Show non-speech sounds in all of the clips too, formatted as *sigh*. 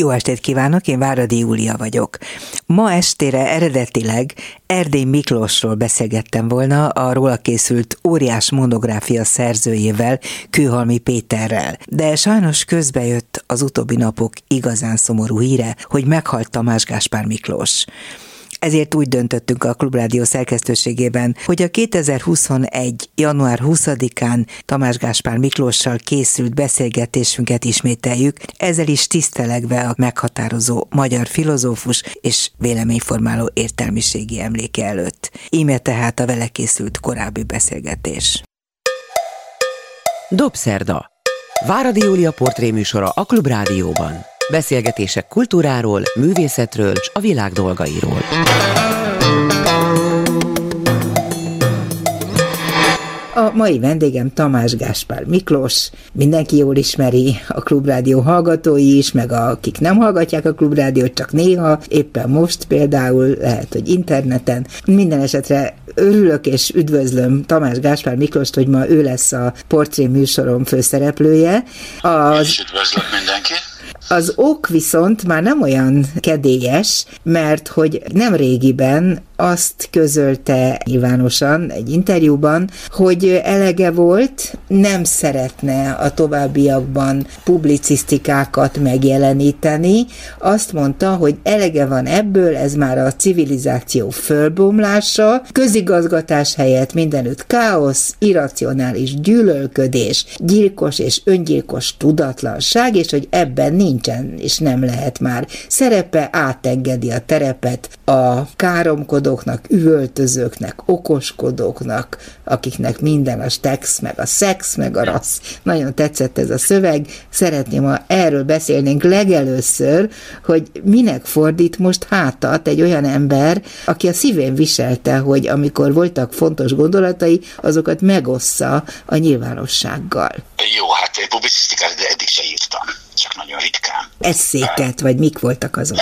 Jó estét kívánok, én Váradi Júlia vagyok. Ma estére eredetileg Erdély Miklósról beszélgettem volna a róla készült óriás monográfia szerzőjével, Kőhalmi Péterrel. De sajnos közbejött az utóbbi napok igazán szomorú híre, hogy meghalt Tamás Gáspár Miklós. Ezért úgy döntöttünk a Klubrádió szerkesztőségében, hogy a 2021. január 20-án Tamás Gáspár Miklóssal készült beszélgetésünket ismételjük, ezzel is tisztelegve a meghatározó magyar filozófus és véleményformáló értelmiségi emléke előtt. Íme tehát a vele készült korábbi beszélgetés. Dobszerda. Váradi Júlia portréműsora a Klubrádióban. Beszélgetések kultúráról, művészetről és a világ dolgairól. A mai vendégem Tamás Gáspár Miklós, mindenki jól ismeri, a Klubrádió hallgatói is, meg akik nem hallgatják a Klubrádiót, csak néha, éppen most például, lehet, hogy interneten. Minden esetre örülök és üdvözlöm Tamás Gáspár Miklóst, hogy ma ő lesz a portré műsorom főszereplője. Az... És üdvözlök mindenki! Az ok viszont már nem olyan kedélyes, mert hogy nem régiben azt közölte nyilvánosan egy interjúban, hogy elege volt, nem szeretne a továbbiakban publicisztikákat megjeleníteni. Azt mondta, hogy elege van ebből, ez már a civilizáció fölbomlása, közigazgatás helyett mindenütt káosz, irracionális gyűlölködés, gyilkos és öngyilkos tudatlanság, és hogy ebben nincsen és nem lehet már szerepe, átengedi a terepet a káromkodó okoskodóknak, üvöltözőknek, okoskodóknak, akiknek minden a stex, meg a szex, meg a rassz. Nagyon tetszett ez a szöveg, szeretném, ha erről beszélnénk legelőször, hogy minek fordít most hátat egy olyan ember, aki a szívén viselte, hogy amikor voltak fontos gondolatai, azokat megossza a nyilvánossággal. Jó, hát publicisztikát eddig se írtam, csak nagyon ritkán. Eszéket, vagy mik voltak azok?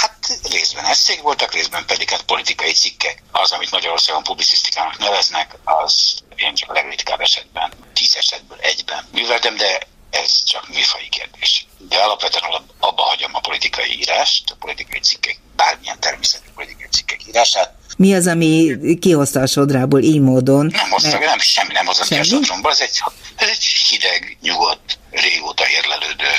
Hát részben eszék voltak, részben pedig hát politikai cikkek. Az, amit Magyarországon publicisztikának neveznek, az én csak a legritkább esetben, tíz esetből egyben műveltem, de ez csak műfai kérdés. De alapvetően abba hagyom a politikai írást, a politikai cikkek, bármilyen természetű politikai cikkek írását. Mi az, ami kihozta a sodrából így módon? Nem hozta, mert... nem, semmi nem hozta ki a sodromból, ez egy, ez egy hideg, nyugodt, régóta érlelődő,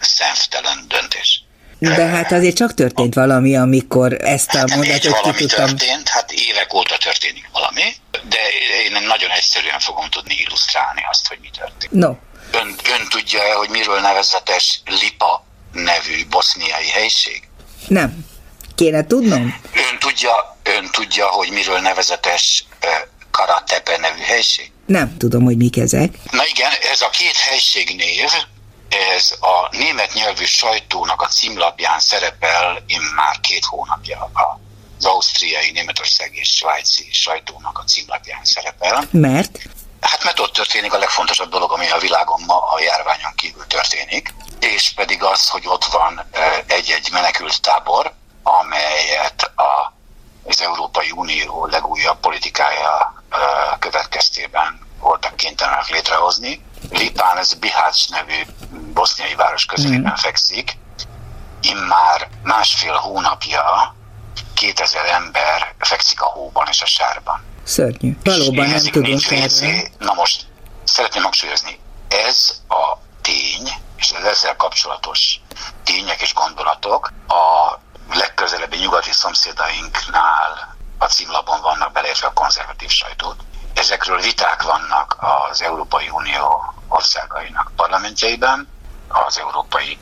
szemtelen döntés. De hát azért csak történt valami, amikor ezt a hát mondatot valami tudtam. történt, hát évek óta történik valami, de én nagyon egyszerűen fogom tudni illusztrálni azt, hogy mi történt. No. Ön, ön tudja hogy miről nevezetes Lipa nevű boszniai helység? Nem. Kéne tudnom? Ön tudja, ön tudja, hogy miről nevezetes uh, Karatepe nevű helység? Nem tudom, hogy mik ezek. Na igen, ez a két helység név ez a német nyelvű sajtónak a címlapján szerepel már két hónapja az ausztriai, németországi és svájci sajtónak a címlapján szerepel. Mert? Hát mert ott történik a legfontosabb dolog, ami a világon ma a járványon kívül történik, és pedig az, hogy ott van egy-egy menekült tábor, amelyet a, az Európai Unió legújabb politikája következtében voltak kénytelenek létrehozni. Lipán, ez Bihács nevű boszniai város közelében mm. fekszik. Immár másfél hónapja 2000 ember fekszik a hóban és a sárban. Szörnyű. Valóban nem erről. Na most szeretném hangsúlyozni, ez a tény, és az ezzel kapcsolatos tények és gondolatok szomszédainknál a címlapon vannak beleértve a konzervatív sajtót. Ezekről viták vannak az Európai Unió országainak parlamentjeiben, az Európai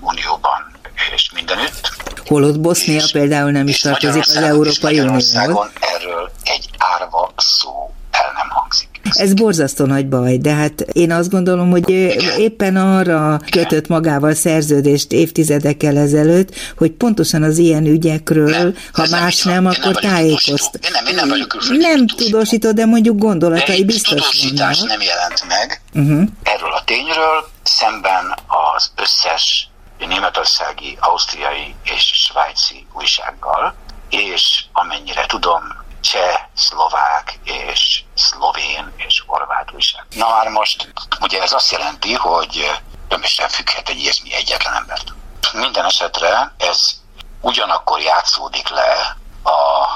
Unióban és mindenütt. Holott Bosznia és, például nem is tartozik az Európai Unióhoz. erről egy árva szó el nem hangzik. Ez borzasztó nagy baj, de hát én azt gondolom, hogy éppen arra kötött magával szerződést évtizedekkel ezelőtt, hogy pontosan az ilyen ügyekről, nem, ha más nem, nem, akkor tájékozt. Én nem, én nem vagyok külföldi Nem tudósító, de mondjuk gondolatai biztos tudósítás vannak. nem jelent meg uh-huh. erről a tényről, szemben az összes németországi, ausztriai és svájci újsággal, és amennyire tudom, cseh, szlovák és szlovén és horvát újság. Na már most ugye ez azt jelenti, hogy tömösen függhet egy ilyesmi egyetlen embert. Minden esetre ez ugyanakkor játszódik le a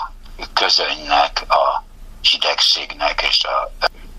közönynek, a hidegségnek és a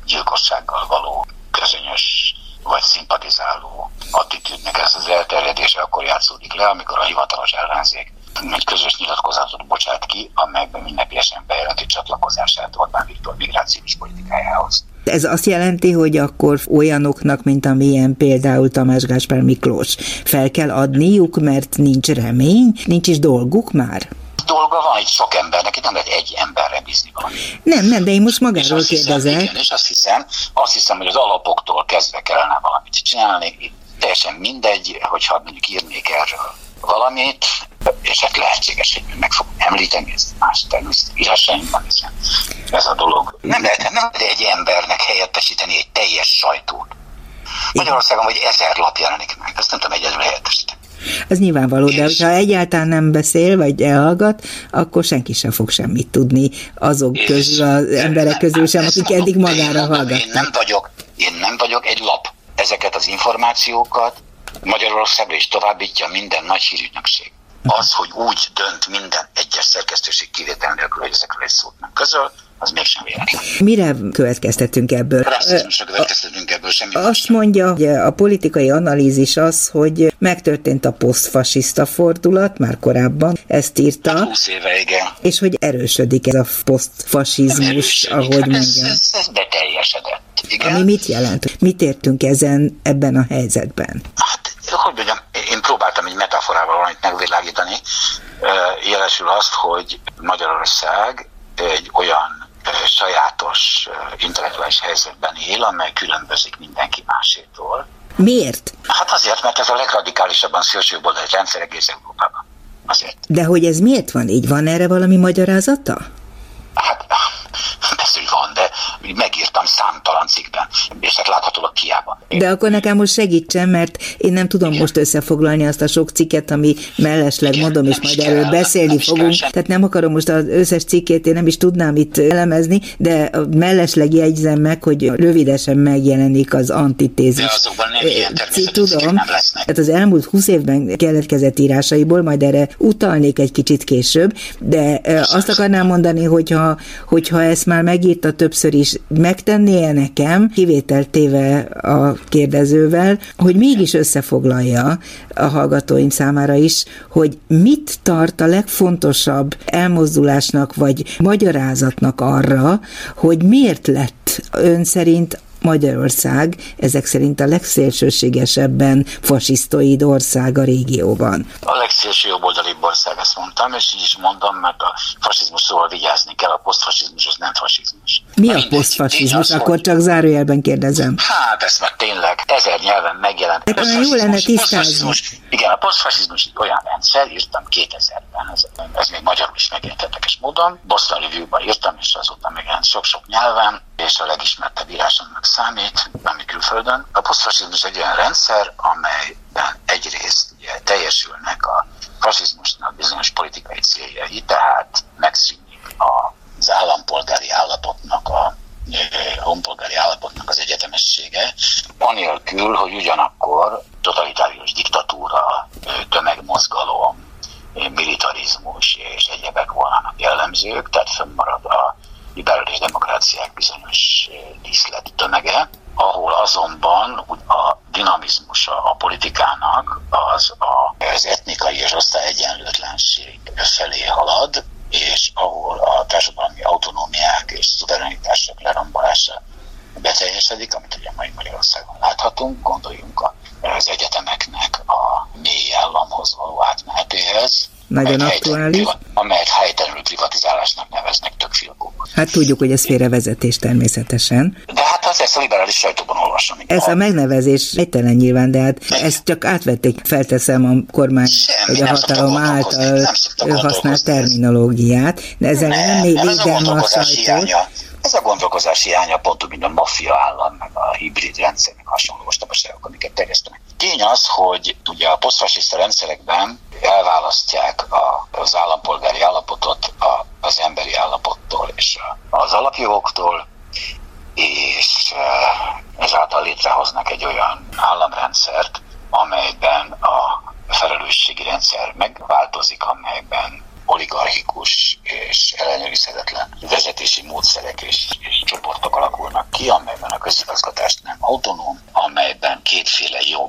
gyilkossággal való közönyös vagy szimpatizáló attitűdnek ez az elterjedése akkor játszódik le, amikor a hivatalos ellenzék egy közös nyilatkozatot bocsát ki, amelyben mindenkiesen bejelenti csatlakozását Orbán Viktor migrációs politikájához. Ez azt jelenti, hogy akkor olyanoknak, mint amilyen például Tamás Gáspár Miklós, fel kell adniuk, mert nincs remény, nincs is dolguk már? dolga van itt sok embernek, itt nem lehet egy emberre bízni valami. Nem, nem, de én most magáról és kérdezek. Hiszem, igen, és azt hiszem, azt hiszem, hogy az alapoktól kezdve kellene valamit csinálni. Teljesen mindegy, hogyha mondjuk írnék erről valamit, és hát lehetséges, hogy meg fog említeni, ez más természetesen írásaimban, ez, ez a dolog. Nem lehet, nem lehet egy embernek helyettesíteni egy teljes sajtót. Magyarországon vagy ezer lap jelenik meg, ezt nem tudom egyedül helyettesíteni. Ez nyilvánvaló, de ha egyáltalán nem beszél, vagy elhallgat, akkor senki sem fog semmit tudni azok és közül, az emberek közül sem, akik eddig magára hallgatnak. Én nem vagyok, én nem vagyok egy lap. Ezeket az információkat Magyarországra is továbbítja minden nagy hírügynökség. Az, hogy úgy dönt minden egyes szerkesztőség kivétel nélkül, hogy ezekről egy szót nem közöl, az mégsem véletlen. Mire következtetünk ebből? Rasszizmusra következtetünk ebből, semmi Azt mondja, hogy a politikai analízis az, hogy megtörtént a posztfasiszta fordulat, már korábban ezt írta. Hát 20 éve, igen. És hogy erősödik ez a posztfasizmus, ahogy hát mondja. Ez, ez, ez beteljesedett. Igen? Ami mit jelent? Mit értünk ezen ebben a helyzetben? Hát, hogy mondjam, én próbáltam egy metaforával valamit megvilágítani, jelesül azt, hogy Magyarország egy olyan sajátos intellektuális helyzetben él, amely különbözik mindenki másétól. Miért? Hát azért, mert ez a legradikálisabban szélsőjobboldali rendszer egész Európában. Azért. De hogy ez miért van így? Van erre valami magyarázata? Hát persze, hogy van, de megírtam számtalan cikkben, és hát láthatólag kiában. De akkor nekem most segítsen, mert én nem tudom Igen. most összefoglalni azt a sok cikket, ami mellesleg Igen, mondom, és majd erről beszélni fogunk. Kell, Tehát nem akarom most az összes cikkét, én nem is tudnám itt elemezni, de mellesleg jegyzem meg, hogy rövidesen megjelenik az antitézis. De azokban nem ilyen Tudom, nem lesznek. Tehát az elmúlt húsz évben keletkezett írásaiból, majd erre utalnék egy kicsit később, de azt akarnám mondani, hogyha, hogyha ezt már megírta többször is, megtennie nekem, kivételtéve a kérdezővel, hogy mégis összefoglalja a hallgatóim számára is, hogy mit tart a legfontosabb elmozdulásnak vagy magyarázatnak arra, hogy miért lett ön szerint Magyarország ezek szerint a legszélsőségesebben fasisztoid ország a régióban. A legszélső jobboldalibb ország, ezt mondtam, és így is mondom, mert a fasizmus szóval vigyázni kell, a posztfasizmus az nem fasizmus. Mi a posztfasizmus? Akkor csak zárójelben kérdezem. Hát ezt már tényleg ezer nyelven megjelent. De jó lenne tisztázni. Igen, a posztfasizmus olyan rendszer, írtam 2000-ben, ez, ez még magyarul is megjelent érdekes módon. Boston Review-ban írtam, és azóta megjelent sok-sok nyelven, és a legismertebb írásomnak számít, ami külföldön. A posztfasizmus egy olyan rendszer, amelyben egyrészt ugye, teljesülnek a fasizmusnak bizonyos politikai céljai, tehát megszűnik az állampolgári állapotnak a honpolgári állapotnak az egyetemessége, anélkül, hogy ugyanakkor totalitárius diktatúra, tömegmozgalom, militarizmus és egyebek volnának jellemzők, tehát fönnmarad a liberális demokráciák bizonyos díszlet tömege, ahol azonban a dinamizmusa a politikának az az etnikai és osztály egyenlőtlenség felé halad, és ahol a társadalmi autonómiák és szuverenitások lerombolása beteljesedik, amit ugye mai Magyarországon láthatunk, gondoljunk az egyetemeknek a mély államhoz való átmenetéhez, nagyon aktuális. Amelyet helytelenül privatizálásnak neveznek tök filmok. Hát tudjuk, hogy ez félrevezetés természetesen. De hát az ezt a liberális sajtóban olvasom. Ez a, a megnevezés egytelen nyilván, de hát Igen. ezt csak átvették, felteszem a kormány, Semmi, hogy a hatalom által használt terminológiát, de ezzel nem, nem még védelme a sajtó. Ez a gondolkozás hiánya pont mint a maffia állam, meg a hibrid rendszer, meg hasonló terjesztenek. Tény az, hogy ugye a posztfasiszta rendszerekben elválasztják a, az állampolgári állapotot a, az emberi állapottól és az alapjogoktól, és ezáltal létrehoznak egy olyan államrendszert, amelyben a felelősségi rendszer megváltozik, amelyben oligarchikus és ellenőrizhetetlen vezetési módszerek és, és csoportok alakulnak ki, amelyben a közigazgatást nem autonóm, amelyben kétféle jog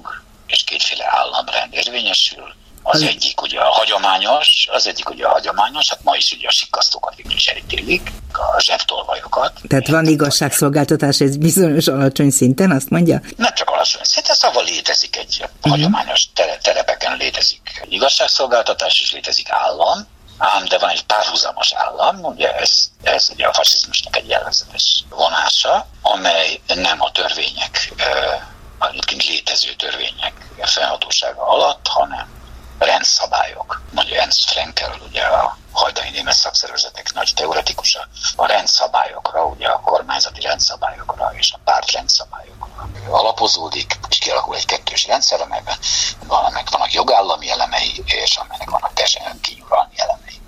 és kétféle államrend érvényesül, az egyik ugye a hagyományos, az egyik ugye a hagyományos, hát ma is ugye a sikasztókat végül is elítélik, a zsebtolvajokat. Tehát van igazságszolgáltatás egy bizonyos alacsony szinten, azt mondja? Nem csak alacsony szinten, szóval létezik egy uh-huh. hagyományos telepeken létezik igazságszolgáltatás, és létezik állam, ám de van egy párhuzamos állam, ugye ez, ez ugye a fasizmusnak egy jellegzetes vonása, amely nem a törvények, egyébként létező törvények felhatósága alatt, hanem rendszabályok. Mondja Ernst Frenkel, ugye a hajdani német szakszervezetek nagy teoretikusa, a rendszabályokra, ugye a kormányzati rendszabályokra és a párt rendszabályokra alapozódik, és kialakul egy kettős rendszer, amelyben vannak, vannak jogállami elemei, és amelynek vannak teljesen önkinyuralmi elemei.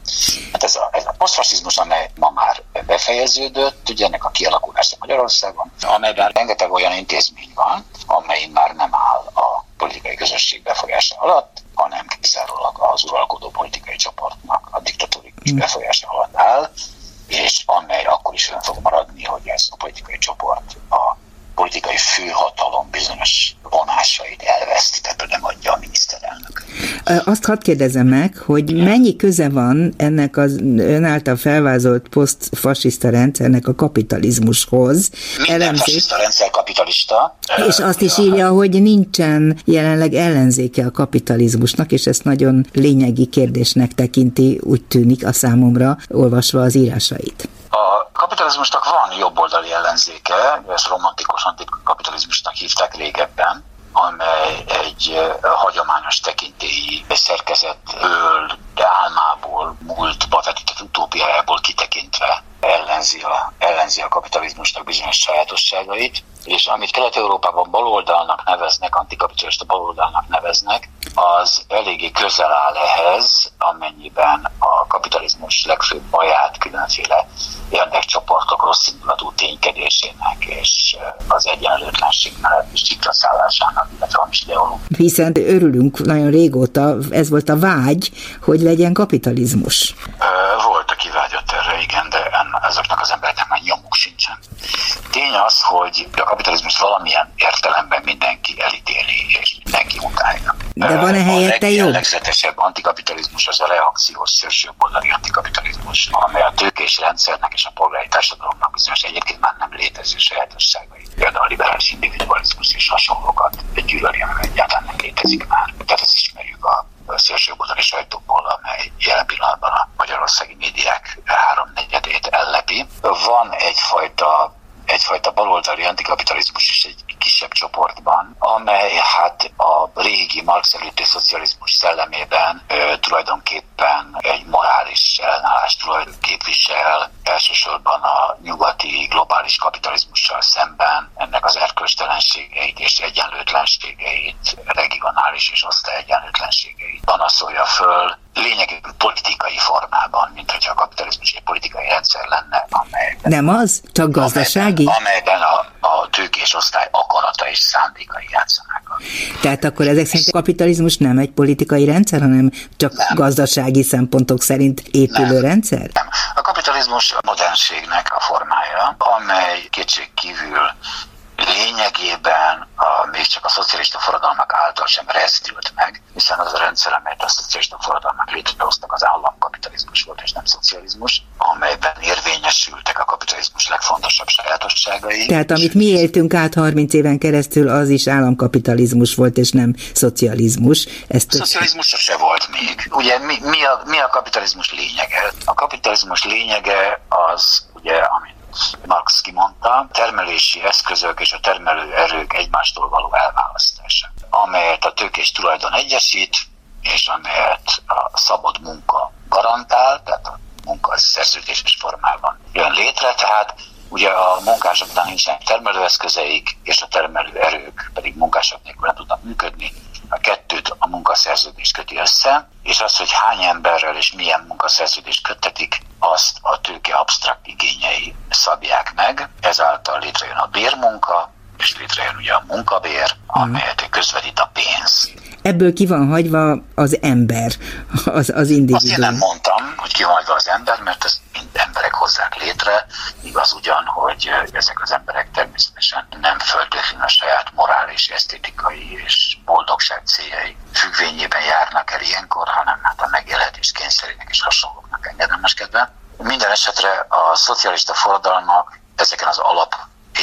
Hát ez a, ez a posztfasizmus, amely ma már befejeződött, ugye ennek a kialakulása Magyarországon, amelyben rengeteg olyan intézmény van, amely már nem áll a politikai közösség befolyása alatt, hanem kizárólag az uralkodó politikai csoportnak a diktatórikus hmm. befolyása alatt áll, és amely akkor is fönn fog maradni, hogy ez a politikai csoport a politikai főhatalom bizonyos vonásait elveszti, tehát nem adja a miniszterelnök. Azt hadd kérdezem meg, hogy mennyi köze van ennek az ön által felvázolt posztfasiszta rendszernek a kapitalizmushoz? Minden Elemzés. fasiszta rendszer kapitalista. És azt is írja, hogy nincsen jelenleg ellenzéke a kapitalizmusnak, és ezt nagyon lényegi kérdésnek tekinti, úgy tűnik a számomra, olvasva az írásait. A kapitalizmusnak van jobboldali ellenzéke, ezt romantikus antikapitalizmusnak hívták régebben, amely egy hagyományos tekintélyi szerkezetből, álmából, múltba vetített utópiájából kitekintve ellenzi a, ellenzi a kapitalizmusnak bizonyos sajátosságait, és amit Kelet-Európában baloldalnak neveznek, antikapitalista baloldalnak neveznek, az eléggé közel áll ehhez, amennyiben a kapitalizmus legfőbb baját különféle érdekcsoportok rossz indulatú ténykedésének és az egyenlőtlenség mellett is szállásának, illetve hamis ideológia. Hiszen örülünk nagyon régóta, ez volt a vágy, hogy legyen kapitalizmus. Volt, aki vágyott erre, igen, de ezeknek az embereknek már nyomuk sincsen. Tény az, hogy a kapitalizmus valamilyen értelemben mindenki elítéli, és mindenki utálja. De van-e helyette jobb? A legzetesebb antikapitalizmus az a reakciós szélsőjobboldali antikapitalizmus, amely a tőkés rendszernek és a polgári társadalomnak bizonyos egyébként már nem létező sajátosságai. Például a liberális individualizmus és hasonlókat gyűlöli, amely egyáltalán nem létezik már. Tehát ezt ismerjük a szélsőjobboldali sajtóból, amely jelen pillanatban a magyarországi médiák háromnegyedét ellepi. Van egyfajta egyfajta baloldali antikapitalizmus is egy kisebb csoportban, amely hát a régi Marx előtti szocializmus szellemében ö, tulajdonképpen egy morális ellenállást képvisel, elsősorban a nyugati globális kapitalizmussal szemben ennek az erkölcstelenségeit és egyenlőtlenségeit, regionális és osztályegyenlőtlenségeit panaszolja föl, lényegében politikai formában, mint hogyha a kapitalizmus egy politikai rendszer lenne, amelyben... Nem az? Csak gazdasági? Amelyben, amelyben a, a tőkés osztály akarata és szándékai játszanak. Tehát akkor ezek szerint a kapitalizmus nem egy politikai rendszer, hanem csak nem. gazdasági szempontok szerint épülő nem. rendszer? Nem. A kapitalizmus a modernségnek a formája, amely kétség kívül lényegében a, még csak a szocialista forradalmak által sem rezdült meg, hiszen az a rendszer, amelyet a szocialista forradalmak létrehoztak, az államkapitalizmus volt, és nem szocializmus, amelyben érvényesültek a kapitalizmus legfontosabb sajátosságai. Tehát amit mi éltünk át 30 éven keresztül, az is államkapitalizmus volt, és nem szocializmus. Ezt szocializmus se volt még. Ugye mi, mi, a, mi a kapitalizmus lényege? A kapitalizmus lényege az, ugye, amit Marx kimondta, termelési eszközök és a termelő erők egymástól való elválasztása, amelyet a tőkés tulajdon egyesít, és amelyet a szabad munka garantál, tehát a munka szerződéses formában jön létre, tehát Ugye a munkásoknak nincsenek termelőeszközeik, és a termelőerők pedig munkások nélkül nem tudnak működni. A kettőt a munkaszerződés köti össze, és az, hogy hány emberrel és milyen munkaszerződést köttetik, azt a tőke absztrakt igényei szabják meg. Ezáltal létrejön a bérmunka, és létrejön ugye a munkabér, amelyet közvetít a pénz. Ebből ki van hagyva az ember, az, az individuum. Azt én nem mondtam, hogy ki van hagyva az ember, mert ezt mind emberek hozzák létre. Igaz ugyan, hogy ezek az emberek természetesen nem föltétlenül a saját morális, esztétikai és boldogság céljai függvényében járnak el ilyenkor, hanem hát a megélhetés kényszerének és hasonlóknak engedelmeskedve. Minden esetre a szocialista forradalmak ezeken az alap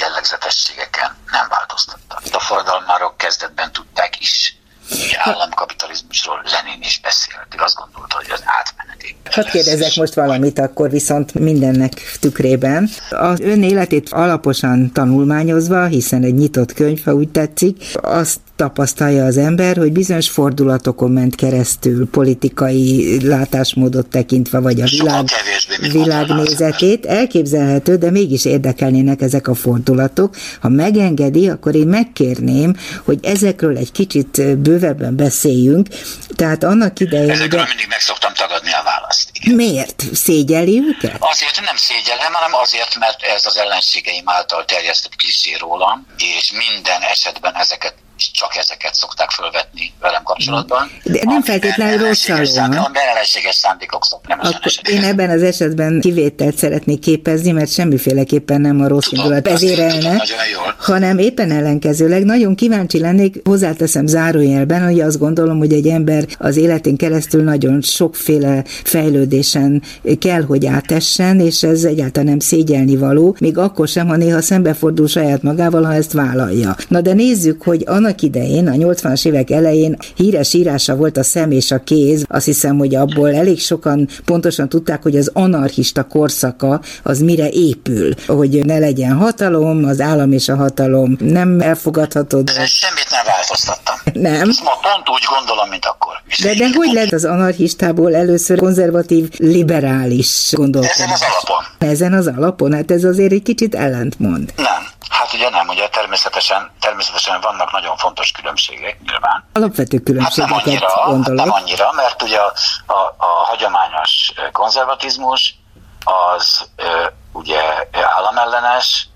jellegzetességeken nem változtattak. A forradalmárok kezdetben tudták is, hogy államkapitalizmusról Lenin is beszélt. Ő azt gondolta, hogy az átmeneti. Hadd kérdezek most valamit akkor viszont mindennek tükrében. Az ön életét alaposan tanulmányozva, hiszen egy nyitott könyv, ha úgy tetszik, azt tapasztalja az ember, hogy bizonyos fordulatokon ment keresztül politikai látásmódot tekintve, vagy a világ, világnézetét. Elképzelhető, de mégis érdekelnének ezek a fordulatok. Ha megengedi, akkor én megkérném, hogy ezekről egy kicsit bővebben beszéljünk. Tehát annak idején... Ezekről ugye... mindig meg szoktam tagadni a választ. Igen. Miért? Szégyeli őket? Azért nem szégyelem, hanem azért, mert ez az ellenségeim által terjesztett klisé rólam, és minden esetben ezeket és csak ezeket szokták felvetni velem kapcsolatban. De nem feltétlenül rosszalóan. ellenséges szándékok szoktak, nem Én ebben az esetben kivételt szeretnék képezni, mert semmiféleképpen nem a rossz indulat vezérelne, hanem éppen ellenkezőleg nagyon kíváncsi lennék, hozzáteszem zárójelben, hogy azt gondolom, hogy egy ember az életén keresztül nagyon sokféle fejlődésen kell, hogy átessen, és ez egyáltalán nem szégyelni való, még akkor sem, ha néha szembefordul saját magával, ha ezt vállalja. Na de nézzük, hogy annak idején, a 80-as évek elején híres írása volt a szem és a kéz, azt hiszem, hogy abból elég sokan pontosan tudták, hogy az anarchista korszaka az mire épül, hogy ne legyen hatalom, az állam és a hatalom nem elfogadható. De semmit nem változtattam. Nem. Ezt ma pont úgy gondolom, mint akkor. De, de hogy lett az anarchistából először konzervatív, liberális gondolkodás? Ezen az alapon. Ezen az alapon? Hát ez azért egy kicsit ellentmond. Nem. Hát ugye nem, ugye természetesen, természetesen vannak nagyon fontos különbségek nyilván. Alapvető különbségeket hát nem annyira, gondolok. Hát nem annyira, mert ugye a, a, a hagyományos konzervatizmus az ugye államellenes,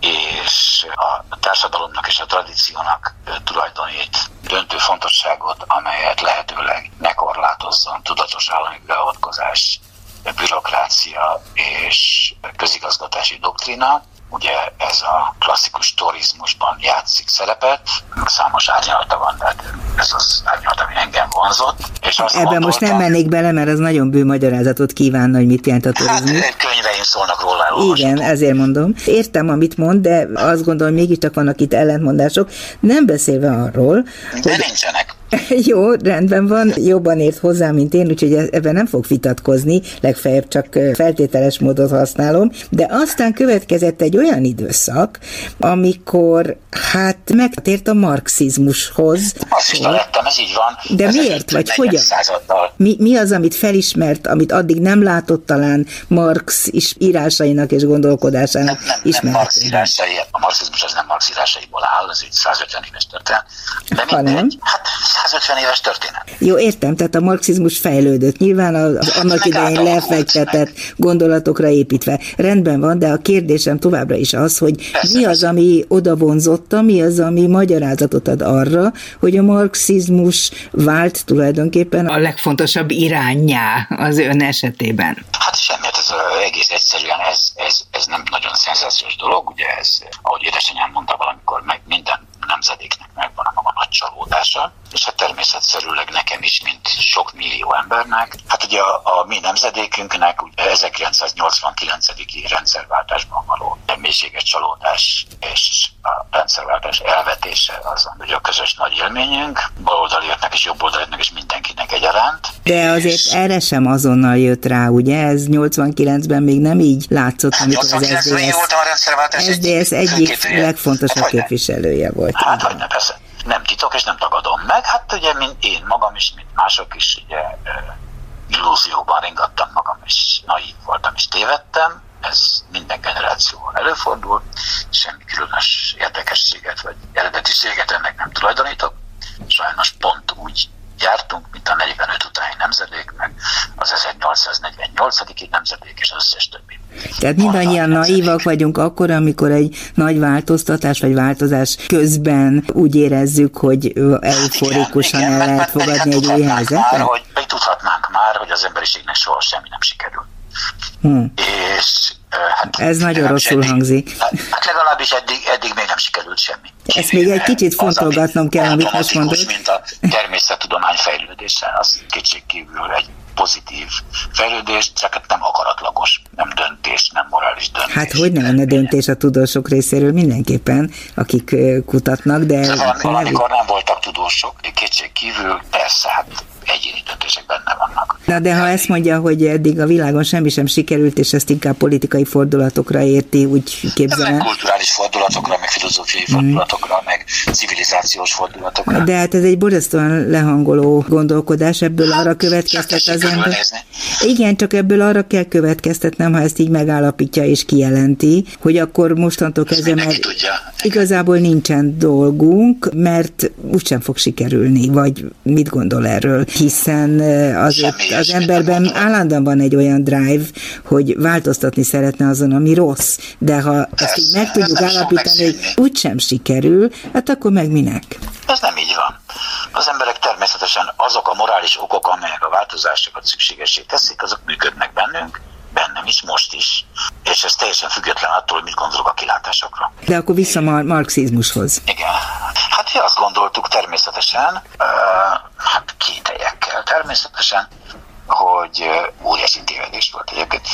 és a társadalomnak és a tradíciónak tulajdonít döntő fontosságot, amelyet lehetőleg ne korlátozzon tudatos állami beavatkozás, bürokrácia és közigazgatási doktrina ugye ez a klasszikus turizmusban játszik szerepet, számos árnyalata van, tehát ez az árnyalat, ami engem vonzott. És azt Ebben most nem mennék bele, mert az nagyon bő magyarázatot kívánna, hogy mit jelent a turizmus. Hát könyveim szólnak róla. Igen, ezért mondom. Értem, amit mond, de azt gondolom, mégiscsak vannak itt ellentmondások, nem beszélve arról, de hogy... nincsenek. *laughs* Jó, rendben van, jobban ért hozzá, mint én, úgyhogy e- ebben nem fog vitatkozni, legfeljebb csak feltételes módot használom, de aztán következett egy olyan időszak, amikor hát megtért a marxizmushoz. Marxista lettem, ez így van. De ez miért, vagy hogyan? Mi, mi az, amit felismert, amit addig nem látott talán Marx is írásainak és gondolkodásának nem, nem, nem Marx írásai, a marxizmus az nem Marx írásaiból áll, ez egy 150 éves történet. De mindegy, hát 150 éves történet. Jó, értem, tehát a marxizmus fejlődött. Nyilván az hát, annak idején lefektetett gondolatokra építve. Rendben van, de a kérdésem továbbra is az, hogy persze, mi az, ami oda vonzotta, mi az, ami magyarázatot ad arra, hogy a marxizmus vált tulajdonképpen a legfontosabb irányá az ön esetében. Hát semmi, hát ez egész egyszerűen ez, ez, ez nem nagyon szenzációs dolog, ugye ez, ahogy édesanyám mondta valamikor, meg minden nemzedéknek megvan a maga nagy csalódása, és hát természetszerűleg nekem is, mint sok millió embernek. Hát ugye a, a mi nemzedékünknek ugye 1989. rendszerváltásban való mélységes csalódás és a rendszerváltás elvetése az ugye a közös nagy élményünk, baloldaliaknak és jobboldaliaknak és mindenkinek egyaránt. De azért és... erre sem azonnal jött rá, ugye? Ez 89-ben még nem így látszott, hát amikor az SZDSZ, SZDSZ egyik, egyik legfontosabb képviselője volt. Hát, hogy ne, persze. Nem titok, és nem tagadom meg. Hát ugye, mint én magam is, mint mások is, ugye illúzióban ringattam magam, és naív voltam, és tévedtem. ez minden generációval előfordul, semmi különös érdekességet vagy eredetiséget ennek nem tulajdonítok. Sajnos pont úgy jártunk, mint a 45 utáni nemzedék, meg az 1848. nemzedék és. Tehát mindannyian naívak vagyunk akkor, amikor egy nagy változtatás vagy változás közben úgy érezzük, hogy euforikusan el lehet fogadni egy új helyzetet? Már, hogy, tudhatnánk már, hogy az emberiségnek soha semmi nem sikerül. Hmm. És Hát, Ez nagyon rosszul eddig, hangzik. Hát, hát legalábbis eddig, eddig még nem sikerült semmi. Ezt még egy kicsit fontolgatnom kell, amit most mondod. mint a természettudomány fejlődése, az kívül egy pozitív fejlődés, csak nem akaratlagos, nem döntés, nem morális döntés. Hát hogy nem lenne döntés a tudósok részéről mindenképpen, akik kutatnak, de... de valamikor nem voltak tudósok, kétség kívül, persze, hát egyéni döntések benne vannak. Na de ha ezt mondja, hogy eddig a világon semmi sem sikerült, és ezt inkább politikai fordulatokra érti, úgy képzelem. Meg kulturális fordulatokra, meg filozófiai mm. fordulatokra, meg civilizációs fordulatokra. De hát ez egy borzasztóan lehangoló gondolkodás, ebből hát, arra következtet az ember. Igen, csak ebből arra kell következtetnem, ha ezt így megállapítja és kijelenti, hogy akkor mostantól kezdve már igazából nincsen dolgunk, mert úgysem fog sikerülni, vagy mit gondol erről? Hiszen azért az emberben állandóan van egy olyan drive, hogy változtatni szeretne azon, ami rossz, de ha ezt így meg tudjuk állapítani, hogy úgysem sikerül, hát akkor meg minek? Ez nem így van. Az emberek természetesen azok a morális okok, amelyek a változásokat szükségessé teszik, azok működnek bennünk, bennem is, most is. És ez teljesen független attól, hogy mit gondolok a kilátásokra. De akkor vissza a marxizmushoz. Igen. Hát mi azt gondoltuk természetesen, uh, hát kételyekkel természetesen, hogy uh, óriási tévedés volt egyébként.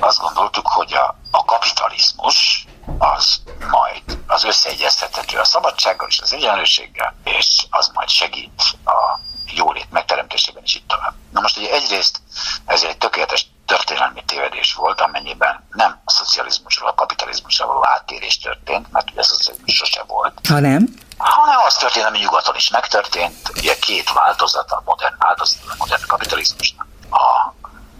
Azt gondoltuk, hogy a, a kapitalizmus az majd az összeegyeztethető a szabadsággal és az egyenlőséggel, és az majd segít a jólét megteremtésében is itt tovább. Na most ugye egyrészt ez egy tökéletes történelmi tévedés volt, amennyiben nem a szocializmusról, a kapitalizmusra való áttérés történt, mert ugye a szocializmus sose volt. Ha nem? Hanem az történt, ami nyugaton is megtörtént, ugye két változata, a modern változata, a modern kapitalizmusnak. A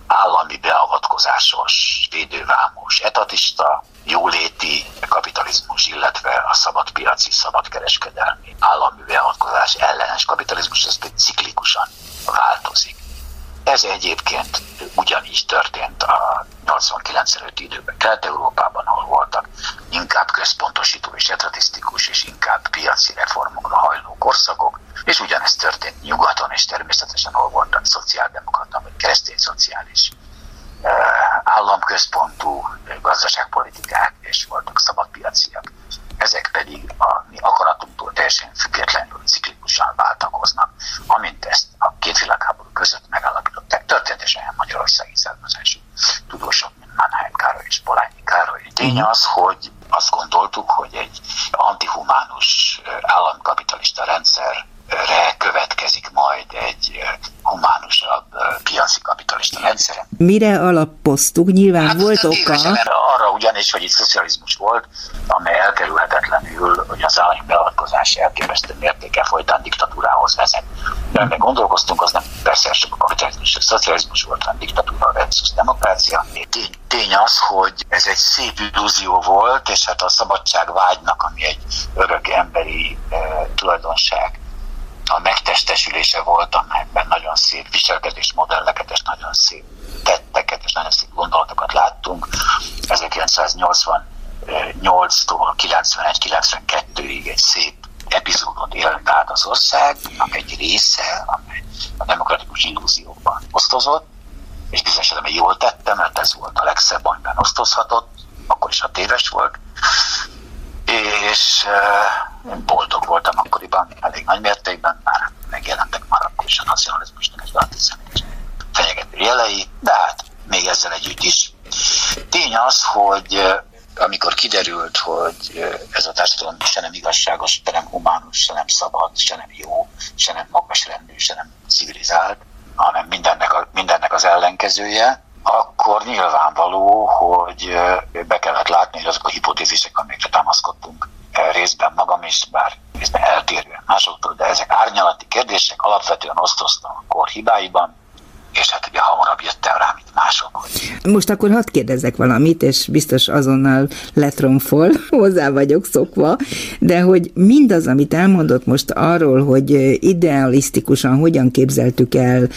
állami beavatkozásos, védővámos, etatista, jóléti kapitalizmus, illetve a szabadpiaci, szabadkereskedelmi állami beavatkozás ellenes kapitalizmus, ez ciklikusan változik. Ez egyébként ugyanígy történt a 89 előtti időben Kelet-Európában, ahol voltak inkább központosító és etatisztikus és inkább piaci reformokra hajló korszakok, és ugyanezt történt nyugaton, és természetesen ahol voltak szociáldemokrata vagy keresztény szociális eh, államközpontú gazdaságpolitikák, és voltak szabadpiaciak. Ezek pedig a mi akaratunktól teljesen függetlenül ciklikusan váltakoznak, amint ezt a két világháború között megállapították. Történetesen magyarországi származású tudósok, mint Mannheim Károly és Polányi Károly. Tény mhm. az, hogy azt gondoltuk, hogy egy antihumánus államkapitalista rendszer következik majd egy humánusabb piaci kapitalista rendszer. Mire alapoztuk? Nyilván hát volt oka. Arra ugyanis, hogy itt szocializmus volt, amely elkerülhetetlenül, hogy az állami beavatkozás elképesztő mértékkel folytán diktatúrához vezet. De ebben gondolkoztunk, az nem persze csak a kapitalizmus, a szocializmus volt, hanem diktatúra versus demokrácia. Tény, tény az, hogy ez egy szép illúzió volt, és hát a szabadság vágynak, ami egy örök emberi eh, tulajdonság, a megtestesülése volt, amelyben nagyon szép viselkedés modelleket és nagyon szép tetteket és nagyon szép gondolatokat láttunk. 1988-tól 91-92-ig egy szép epizódot élt át az ország, egy része, amely a demokratikus illúziókban osztozott, és bizonyos esetben jól tettem, mert ez volt a legszebb, amiben osztozhatott, akkor is a téves volt, boldog voltam akkoriban, elég nagy mértékben, már megjelentek már akkor is a nacionalizmusnak egy antiszemitikus fenyegető jelei, de hát még ezzel együtt is. Tény az, hogy amikor kiderült, hogy ez a társadalom se nem igazságos, se nem humánus, se nem szabad, se nem jó, se nem magasrendű, se nem civilizált, hanem mindennek, a, mindennek az ellenkezője, akkor nyilvánvaló, hogy be kellett látni, hogy azok a hipotézisek, amikre támaszkodtunk, részben magam is, bár részben eltérően másoktól, de ezek árnyalati kérdések alapvetően osztoztak a kor hibáiban, és hát ugye hamarabb jöttem rá, mint mások. Most akkor hadd kérdezzek valamit, és biztos azonnal letromfol, *laughs* hozzá vagyok szokva, de hogy mindaz, amit elmondott most arról, hogy idealisztikusan hogyan képzeltük el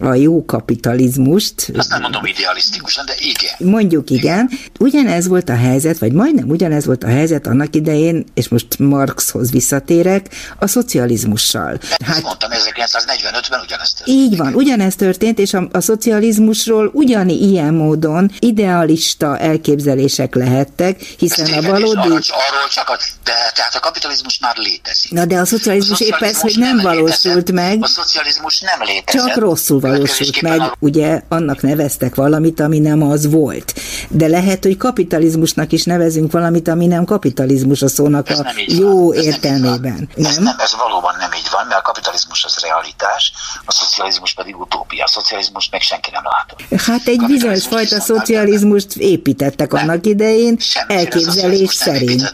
a jó kapitalizmust. Azt nem mondom idealisztikusan, de igen. Mondjuk igen. Ugyanez volt a helyzet, vagy majdnem ugyanez volt a helyzet annak idején, és most Marxhoz visszatérek, a szocializmussal. Hát, mondtam, 1945-ben ugyanezt történt. Így van, ugyanezt történt, és a, a szocializmusról ugyani ilyen módon idealista elképzelések lehettek, hiszen a valódi... Arról, arról csak a, de, tehát a kapitalizmus már létezik. Na de a szocializmus, a szocializmus épp ez, hogy nem, nem valósult létezett. meg. A szocializmus nem létezett. Csak rosszul valósult meg. A... Ugye annak neveztek valamit, ami nem az volt. De lehet, hogy kapitalizmusnak is nevezünk valamit, ami nem kapitalizmus a szónak ez a jó van. értelmében. Nem, ez, nem, ez valóban nem így van, mert a kapitalizmus az realitás, a szocializmus pedig utópia. A szocializmus meg senki nem látott. Hát egy bizonyos fajta szocializmust építettek nem. annak idején, elképzelés szerint.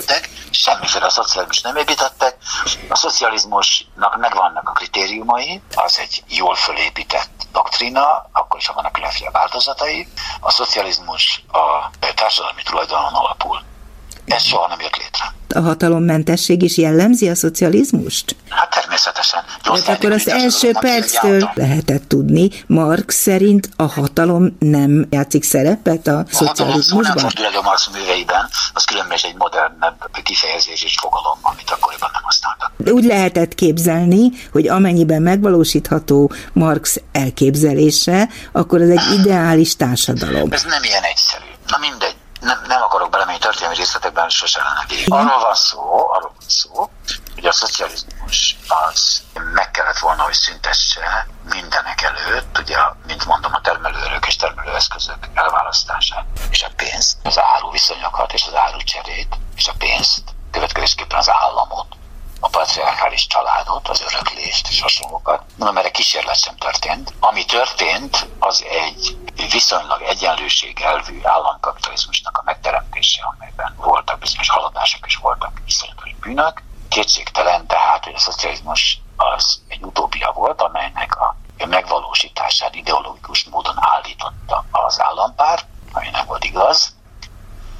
Semmiféle szocializmus nem építettek. A szocializmusnak megvannak a kritériumai, az egy jól fölépített doktrína, akkor is vannak különféle változatai. A szocializmus a társadalmi tulajdonon alapul. Ez soha nem jött létre a hatalommentesség is jellemzi a szocializmust? Hát természetesen. De akkor az első perctől lehetett tudni, Marx szerint a hatalom nem játszik szerepet a, a szocializmusban? A hatalom nem fordul elő Marx műveiben, az különben egy modernebb kifejezés és fogalom, amit akkoriban nem használtak. Úgy lehetett képzelni, hogy amennyiben megvalósítható Marx elképzelése, akkor ez egy ideális társadalom. Ez nem ilyen egyszerű. Na mindegy nem, nem akarok belemenni történelmi részletekben, sose lennek Arról van szó, arról van szó, hogy a szocializmus az meg kellett volna, hogy szüntesse mindenek előtt, ugye, mint mondom, a termelőerők és termelőeszközök elválasztását, és a pénzt, az áruviszonyokat és az árucserét, és a pénzt, következésképpen az államot, a patriarchális családot, az öröklést és hasonlókat. Mondom, erre kísérlet sem történt. Ami történt, az egy viszonylag egyenlőség elvű államkapitalizmusnak a megteremtése, amelyben voltak bizonyos haladások és voltak viszonylag bűnök. Kétségtelen tehát, hogy a szocializmus az egy utópia volt, amelynek a megvalósítását ideológikus módon állította az állampár, ami nem volt igaz,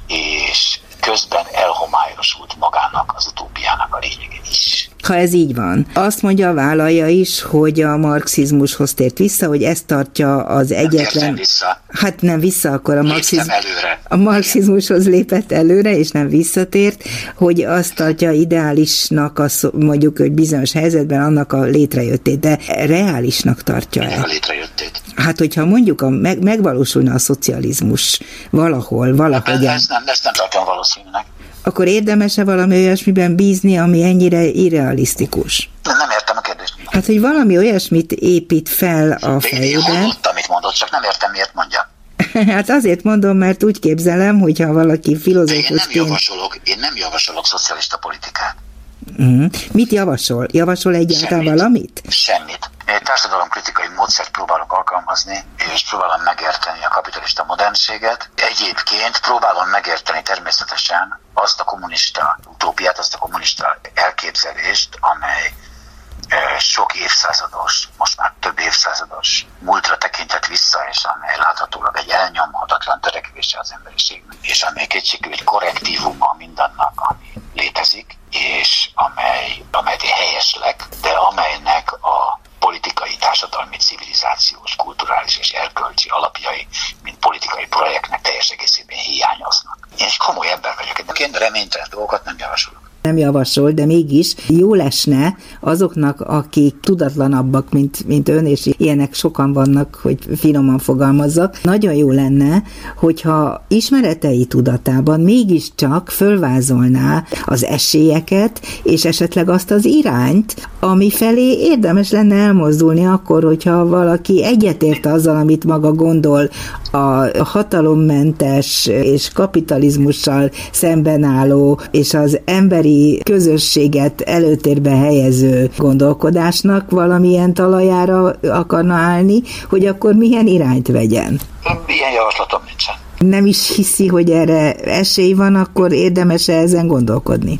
és közben elhomályosult magának az utópiának a lényege is. Ha ez így van, azt mondja, vállalja is, hogy a marxizmushoz tért vissza, hogy ezt tartja az egyetlen... Nem vissza. Hát nem vissza, akkor a, marxiz... a marxizmushoz lépett előre, és nem visszatért, hogy azt tartja ideálisnak, a, mondjuk, hogy bizonyos helyzetben annak a létrejöttét, de reálisnak tartja el. a létrejöttét. Hát, hogyha mondjuk a, meg, megvalósulna a szocializmus valahol, valahogyan... Ezt nem, ezt nem tartom valószínűleg. Akkor érdemes-e valami olyasmiben bízni, ami ennyire irrealisztikus? Nem, nem értem a kérdést. Hát, hogy valami olyasmit épít fel a fejében. Én amit mondott, csak nem értem, miért mondja. *laughs* Hát azért mondom, mert úgy képzelem, hogyha valaki filozófusként... Én nem javasolok, én nem javasolok szocialista politikát. Uh-huh. Mit javasol? Javasol egyáltalán Semmit. valamit? Semmit. Egy társadalomkritikai módszert próbálok alkalmazni, és próbálom megérteni a kapitalista modernséget. Egyébként próbálom megérteni természetesen azt a kommunista utópiát, azt a kommunista elképzelést, amely sok évszázados, most már több évszázados múltra tekintett vissza, és amely láthatólag egy elnyomhatatlan törekvése az emberiségnek, és amely kétségű egy korrektívuma mindannak, ami létezik, és amely, amely helyeslek, de amelynek a politikai, társadalmi, civilizációs, kulturális és erkölcsi alapjai, mint politikai projektnek teljes egészében hiányoznak. Én egy komoly ember vagyok, de én reménytelen dolgokat nem javasolok nem javasol, de mégis jó lesne azoknak, akik tudatlanabbak, mint, mint ön, és ilyenek sokan vannak, hogy finoman fogalmazzak, nagyon jó lenne, hogyha ismeretei tudatában mégiscsak fölvázolná az esélyeket, és esetleg azt az irányt, ami felé érdemes lenne elmozdulni akkor, hogyha valaki egyetért azzal, amit maga gondol, a hatalommentes és kapitalizmussal szemben álló, és az emberi közösséget előtérbe helyező gondolkodásnak valamilyen talajára akarna állni, hogy akkor milyen irányt vegyen? Ilyen javaslatom nincsen. Nem is hiszi, hogy erre esély van, akkor érdemes-e ezen gondolkodni?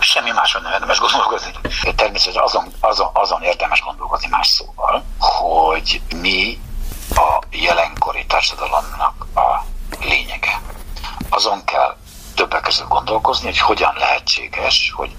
Semmi máson nem érdemes gondolkodni. Természetesen azon, azon, azon érdemes gondolkodni más szóval, hogy mi jelenkori társadalomnak a lényege. Azon kell többek között gondolkozni, hogy hogyan lehetséges, hogy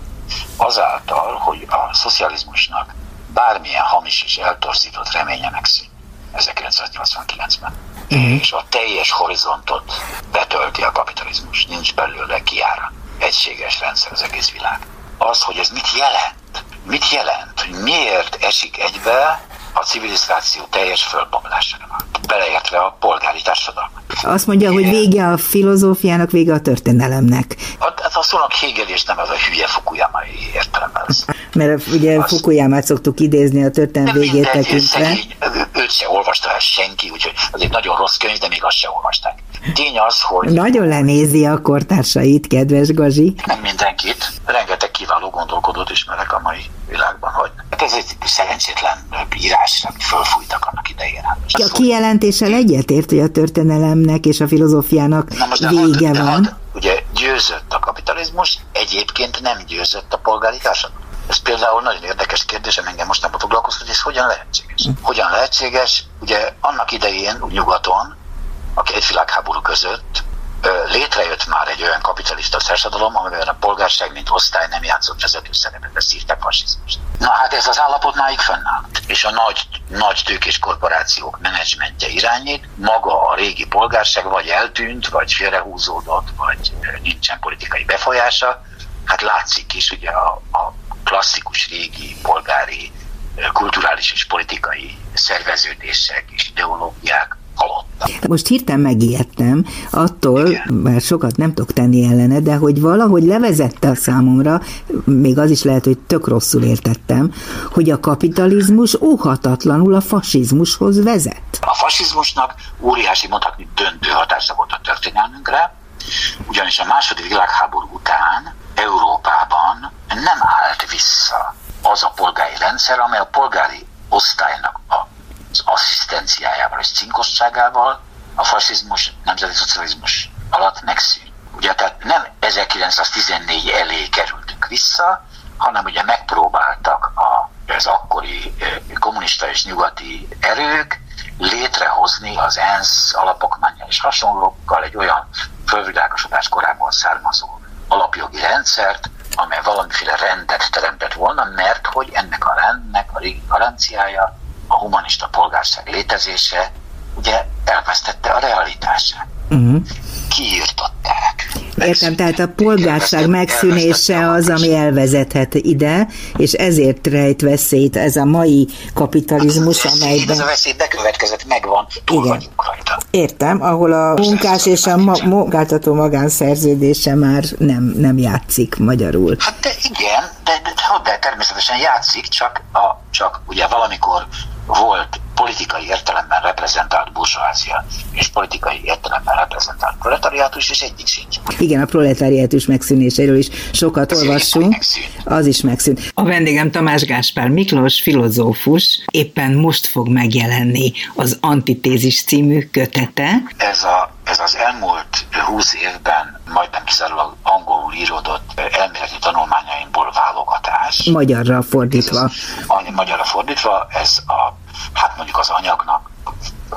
azáltal, hogy a szocializmusnak bármilyen hamis és eltorzított reménye megszűn 1989-ben, uh-huh. és a teljes horizontot betölti a kapitalizmus, nincs belőle kiára, egységes rendszer az egész világ. Az, hogy ez mit jelent, mit jelent, hogy miért esik egybe a civilizáció teljes fölbomlásával, beleértve a polgári társadalmat. Azt mondja, hogy vége a filozófiának, vége a történelemnek. Hát, hát a szónak és nem az a hülye Fukuyamai értelemben. Mert ugye az... Fukuyamát szoktuk idézni a történelem végét tekintve. Őt se olvasta el senki, úgyhogy az egy nagyon rossz könyv, de még azt se olvasták. Tény az, hogy... Nagyon lenézi a kortársait, kedves Gazi. Nem mindenkit. Rengeteg kiváló gondolkodót ismerek a mai világban, hogy hát ez egy szerencsétlen írás, amit fölfújtak annak idején. Hát a kijelentéssel egyetért, hogy a történelemnek és a filozófiának Na most vége de van. De, ugye győzött a kapitalizmus, egyébként nem győzött a polgári társadalom. Ez például nagyon érdekes kérdés, engem most nem foglalkoztat, és hogyan lehetséges? Hogyan lehetséges? Ugye annak idején nyugaton, a két világháború között létrejött már egy olyan kapitalista társadalom, amiben a polgárság, mint osztály nem játszott vezető szerepet, ezt hívták fasizmust. Na hát ez az állapot máig fönnáll. És a nagy, nagy tőkés korporációk menedzsmentje irányít, maga a régi polgárság vagy eltűnt, vagy félrehúzódott, vagy nincsen politikai befolyása. Hát látszik is ugye a, a klasszikus régi polgári kulturális és politikai szerveződések és ideológiák halottak. Most hirtelen megijedtem attól, Igen. mert sokat nem tudok tenni ellene, de hogy valahogy levezette a számomra, még az is lehet, hogy tök rosszul értettem, hogy a kapitalizmus óhatatlanul a fasizmushoz vezet. A fasizmusnak óriási, mondhatni döntő hatása volt a történelmünkre, ugyanis a második világháború után Európában nem állt vissza az a polgári rendszer, amely a polgári osztálynak az asszisztenciájával és cinkosságával a fasizmus, nemzeti szocializmus alatt megszűnt. Ugye tehát nem 1914 elé kerültünk vissza, hanem ugye megpróbáltak a, az akkori kommunista és nyugati erők létrehozni az ENSZ alapokmánya és hasonlókkal egy olyan fölvilágosodás korábban származó alapjogi rendszert, amely valamiféle rendet teremtett volna, mert hogy ennek a rendnek a régi garanciája, a humanista polgárság létezése, ugye elvesztette a realitását. Uh-huh. Kiírtották. Értem, tehát a polgárság megszűnése az, ami elvezethet ide, és ezért rejt veszélyt ez a mai kapitalizmus, hát, amelyben... Ez a veszély bekövetkezett, megvan, túl Igen. rajta. Értem, ahol a munkás és a ma- munkáltató magánszerződése már nem, nem játszik magyarul. Hát de igen, de, de, de, de természetesen játszik, csak, a, csak ugye valamikor volt politikai értelemben reprezentált burzsóázia és politikai értelemben reprezentált proletariátus, és egyik sincs. Igen, a proletariátus megszűnéséről is sokat Ez olvassunk. Az is megszűnt. A vendégem Tamás Gáspár Miklós, filozófus, éppen most fog megjelenni az Antitézis című kötete. Ez, a, ez az elmúlt húsz évben majdnem kizárólag angolul íródott elméleti tanulmányaimból válogatás. Magyarra fordítva. Ez az, magyarra fordítva, ez a hát mondjuk az anyagnak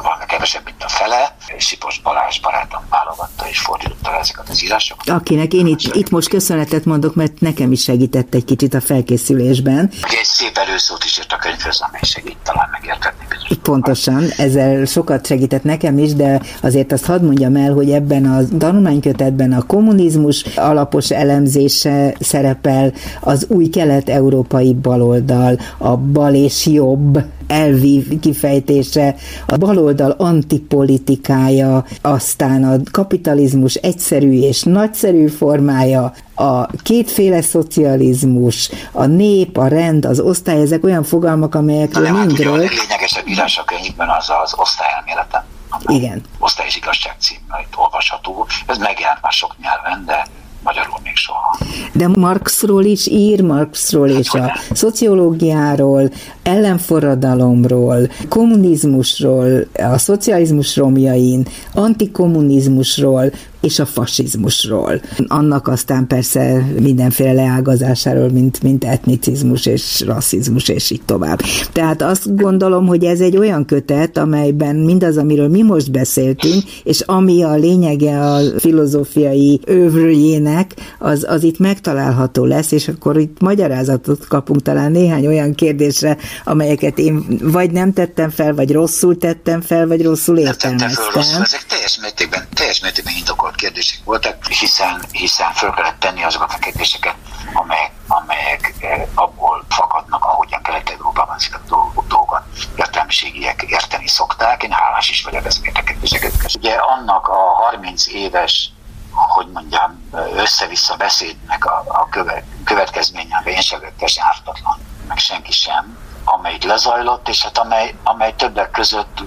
valami kevesebb, mint a fele. Sipos Balázs barátom válogatta és fordította ezeket az írásokat. Akinek én itt, itt most köszönetet mondok, mert nekem is segített egy kicsit a felkészülésben. Egy szép előszót is írt a könyvhöz, amely segít talán megértetni bizonyos. Pontosan, ezzel sokat segített nekem is, de azért azt hadd mondjam el, hogy ebben a tanulmánykötetben a kommunizmus alapos elemzése szerepel, az új kelet-európai baloldal, a bal és jobb elvi kifejtése, a baloldal antipolitikája, aztán a kapitalizmus egyszerű és nagyszerű formája, a kétféle szocializmus, a nép, a rend, az osztály, ezek olyan fogalmak, amelyekről hát mindről... A lényegesebb írás a könyvben az az osztályelméleten. Igen. Osztály és igazság címmel itt olvasható. Ez megjelent már sok nyelven, de magyarul még soha. De Marxról is ír, Marxról hát, és a nem. szociológiáról, ellenforradalomról, kommunizmusról, a szocializmus romjain, antikommunizmusról, és a fasizmusról. Annak aztán persze mindenféle leágazásáról, mint, mint etnicizmus és rasszizmus, és így tovább. Tehát azt gondolom, hogy ez egy olyan kötet, amelyben mindaz, amiről mi most beszéltünk, és ami a lényege a filozófiai övrőjének, az, az itt megtalálható lesz, és akkor itt magyarázatot kapunk talán néhány olyan kérdésre, amelyeket én vagy nem tettem fel, vagy rosszul tettem fel, vagy rosszul értelmeztem. Nem tettem fel ezek teljes mértékben, teljes mértékben indokolt kérdések voltak, hiszen, hiszen föl kellett tenni azokat a kérdéseket, amelyek, amelyek eh, abból fakadnak, ahogyan Kelet-Európában ezeket a dolgokat értelmiségiek érteni szokták. Én hálás is vagyok ezeket a kérdéseket. Ugye annak a 30 éves hogy mondjam, össze-vissza beszédnek a, a követ, következménye, én sem ártatlan, meg senki sem, amely lezajlott, és hát amely, amely többek között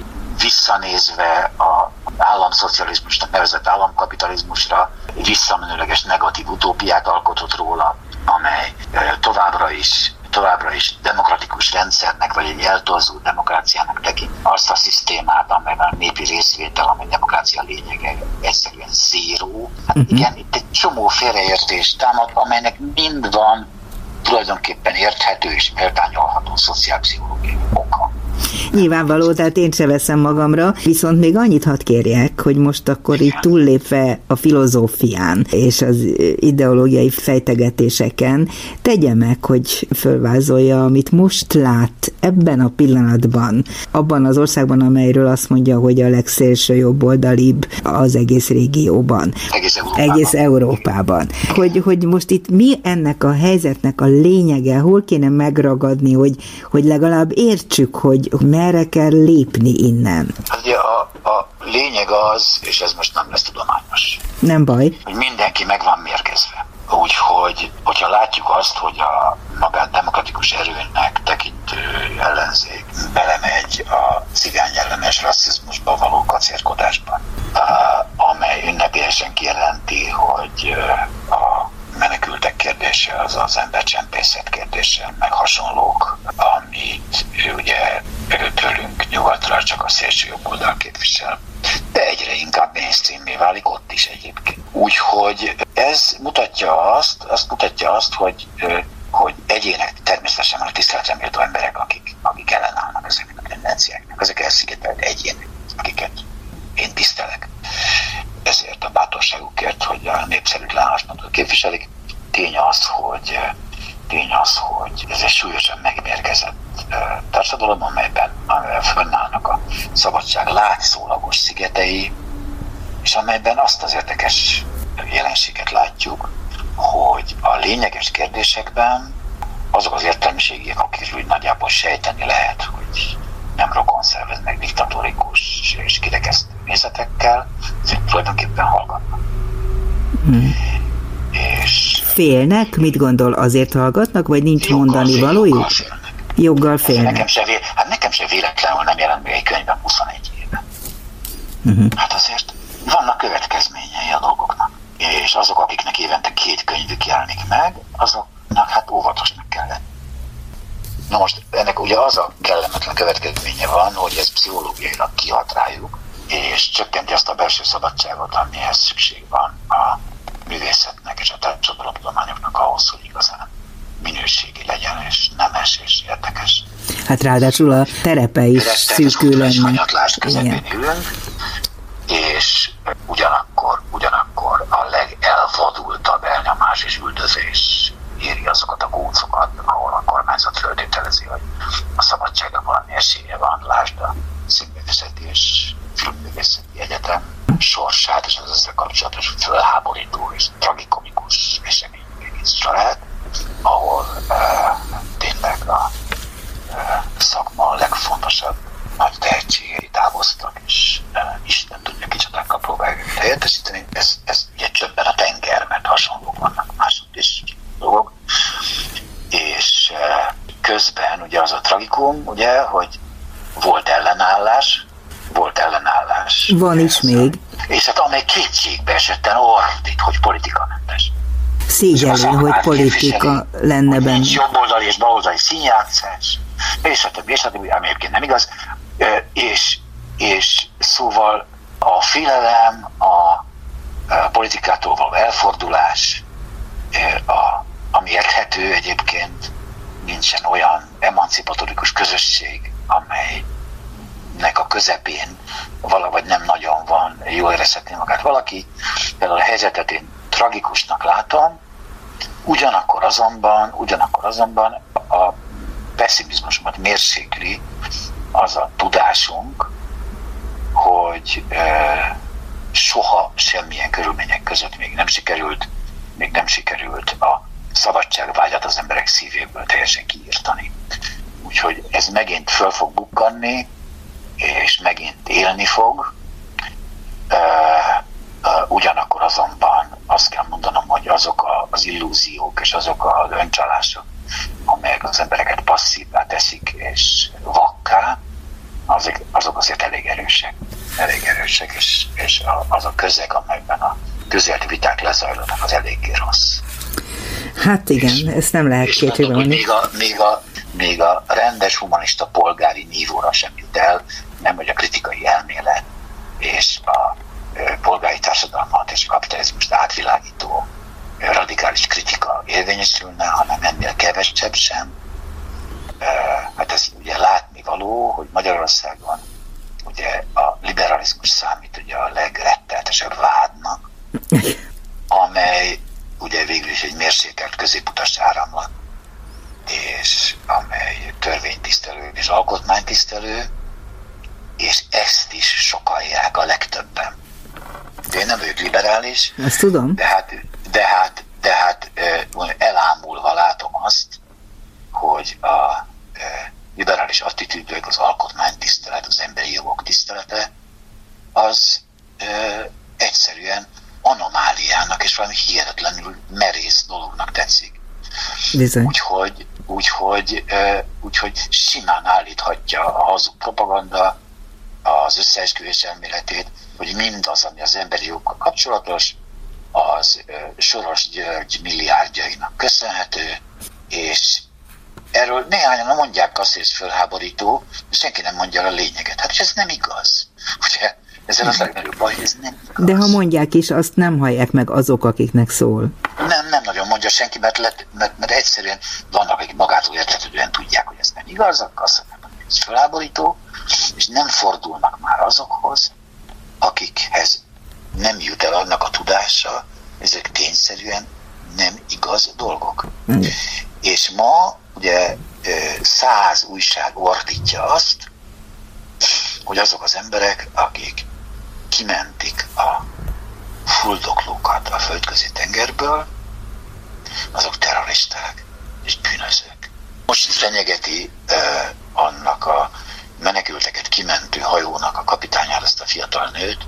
visszanézve a államszocializmusnak nevezett államkapitalizmusra visszamenőleges negatív utópiát alkotott róla, amely továbbra is továbbra is demokratikus rendszernek, vagy egy eltorzó demokráciának tekint azt a szisztémát, amelyben a népi részvétel, amely demokrácia lényege egyszerűen zéró. Hát uh-huh. igen, itt egy csomó félreértés támad, amelynek mind van tulajdonképpen érthető és méltányolható szociálpszichológiai oka. Nyilvánvaló, tehát én se veszem magamra, viszont még annyit hadd kérjek, hogy most akkor így túllépve a filozófián és az ideológiai fejtegetéseken tegye meg, hogy fölvázolja, amit most lát ebben a pillanatban, abban az országban, amelyről azt mondja, hogy a legszélső jobboldalibb az egész régióban. Egész Európában. Egész Európában. Hogy, hogy most itt mi ennek a helyzetnek a lényege, hol kéne megragadni, hogy, hogy legalább értsük, hogy merre kell lépni innen? Hát ugye a, a lényeg az, és ez most nem lesz tudományos. Nem baj. Hogy mindenki meg van mérgezve. Úgyhogy, hogyha látjuk azt, hogy a magát demokratikus erőnek tekintő ellenzék belemegy a cigány ellenes rasszizmusba való kacérkodásba, amely ünnepélyesen kijelenti, hogy a menekültek kérdése az az embercsempészet kérdése, meg hasonlók, amit ugye tőlünk nyugatra csak a szélső jobb oldal képvisel. De egyre inkább mainstreamé válik ott is egyébként. Úgyhogy ez mutatja azt, azt mutatja azt, hogy hogy egyének természetesen a tiszteletre méltó emberek, akik, akik ellenállnak ezeknek a tendenciáknak, ezek elszigetelt egyének, akiket én tisztelek. Ezért a bátorságukért, hogy a népszerűtlen álláspontot képviselik. Tény az, hogy tény az, hogy ez egy súlyosan megmérgezett társadalom, amelyben, amelyben fönnállnak a szabadság látszólagos szigetei, és amelyben azt az érdekes jelenséget látjuk, hogy a lényeges kérdésekben azok az értelmiségiek, akikről nagyjából sejteni lehet, hogy nem rokon szerveznek diktatórikus és kirekesztő nézetekkel, ezek tulajdonképpen hallgatnak. Hmm. És félnek? Mit gondol, azért hallgatnak, vagy nincs mondani valójuk? Félnek. Joggal félnek. Nekem se, vé, hát nekem se véletlenül nem jelent meg egy könyvben 21 éve. Uh-huh. Hát azért vannak következményei a dolgoknak. És azok, akiknek évente két könyvük jelenik meg, azoknak hát óvatosnak kell lenni. Na most ennek ugye az a kellemetlen következménye van, hogy ez pszichológiailag kihat rájuk, és csökkenti azt a belső szabadságot, amihez szükség van a művészetnek és a társadalomtudományoknak ahhoz, hogy igazán minőségi legyen, és nemes és érdekes. Hát ráadásul a terepe is szűkül lenne. Igen. ülünk, és ugyanakkor, ugyanakkor a legelvadultabb elnyomás és üldözés éri azokat a gócokat, ahol a kormányzat föltételezi, hogy a szabadsága valami esélye van, lásd a színművészeti és filmművészeti egyetem sorsát, és az ezzel kapcsolatos fölháborító és tragikomikus esemény Izrael, ahol uh, tényleg a uh, szakma a legfontosabb nagy tehetségei távoztak, és uh, Isten tudja kicsodákkal próbálják helyettesíteni. Ez, ez ugye csöbben a tenger, mert hasonlók vannak mások is dolgok. És uh, közben ugye az a tragikum, ugye, hogy volt ellenállás, volt ellenállás. Van is még. És hát amely kétségbe esetten ordít, hogy politikamentes. Szégyellő, hogy politika lenne benne. Nincs jobboldali és baloldali színjátszás, és a többi, és a többi, ami egyébként nem igaz. És, és szóval a félelem, a politikától való elfordulás, a, ami érthető egyébként, nincsen olyan emancipatorikus közösség, amelynek a közepén valahogy nem nagyon van, jól érezhetné magát valaki. Például a helyzetet én tragikusnak látom, ugyanakkor azonban, ugyanakkor azonban a pessimizmusomat mérsékli az a tudásunk, hogy soha semmilyen körülmények között még nem sikerült, még nem sikerült a szabadságvágyat az emberek szívéből teljesen kiírtani. Úgyhogy ez megint föl fog bukkanni, és megint élni fog. Ugyanakkor azonban azt kell mondanom, hogy azok az illúziók és azok az öncsalások, amelyek az embereket passzívá teszik és vakká, azok, azok azért elég erősek. Elég erősek, és, és az a közeg, amelyben a közélt viták lezajlanak, az eléggé rossz. Hát igen, és, ezt nem lehet kétségbe mondani. Még a, még, a, még a rendes humanista polgári nívóra sem jut el, nem hogy a kritikai elmélet és a polgári társadalmat és a kapitalizmust átvilágító radikális kritika érvényesülne, hanem ennél kevesebb sem. Hát ez ugye látni való, hogy Magyarországon ugye a liberalizmus számít ugye a legretteltesebb vádnak, *laughs* amely ugye végül is egy mérsékelt középutas áramlat, és amely törvénytisztelő és alkotmánytisztelő, és ezt is sokalják a legtöbben. De én nem vagyok liberális. Ezt tudom. De hát, de hát, de hát elámulva látom azt, hogy a liberális attitűdök, az alkotmánytisztelet, az emberi jogok tisztelete, az egyszerűen anomáliának és valami hihetetlenül merész dolognak tetszik. Bizony. Úgyhogy, úgyhogy, úgyhogy simán állíthatja a hazug propaganda az összeesküvés elméletét, hogy mindaz, ami az emberi jogokkal kapcsolatos, az Soros György milliárdjainak köszönhető, és erről néhányan mondják azt, hogy ez fölháborító, de senki nem mondja a lényeget. Hát ez nem igaz. Ugye ezzel az legnagyobb baj, ez nem igaz. De ha mondják is, azt nem hallják meg azok, akiknek szól. Nem, nem nagyon mondja senki, mert, lett, mert, mert egyszerűen vannak, akik magától értetődően tudják, hogy ez nem igaz, akkor azt mondják, hogy ez felháborító, és nem fordulnak már azokhoz, akikhez nem jut el annak a tudása, ezek tényszerűen nem igaz dolgok. Mm. És ma ugye száz újság ordítja azt, hogy azok az emberek, akik kimentik a fuldoklókat a földközi tengerből, azok terroristák és bűnözők. Most fenyegeti eh, annak a menekülteket kimentő hajónak a kapitányára ezt a fiatal nőt,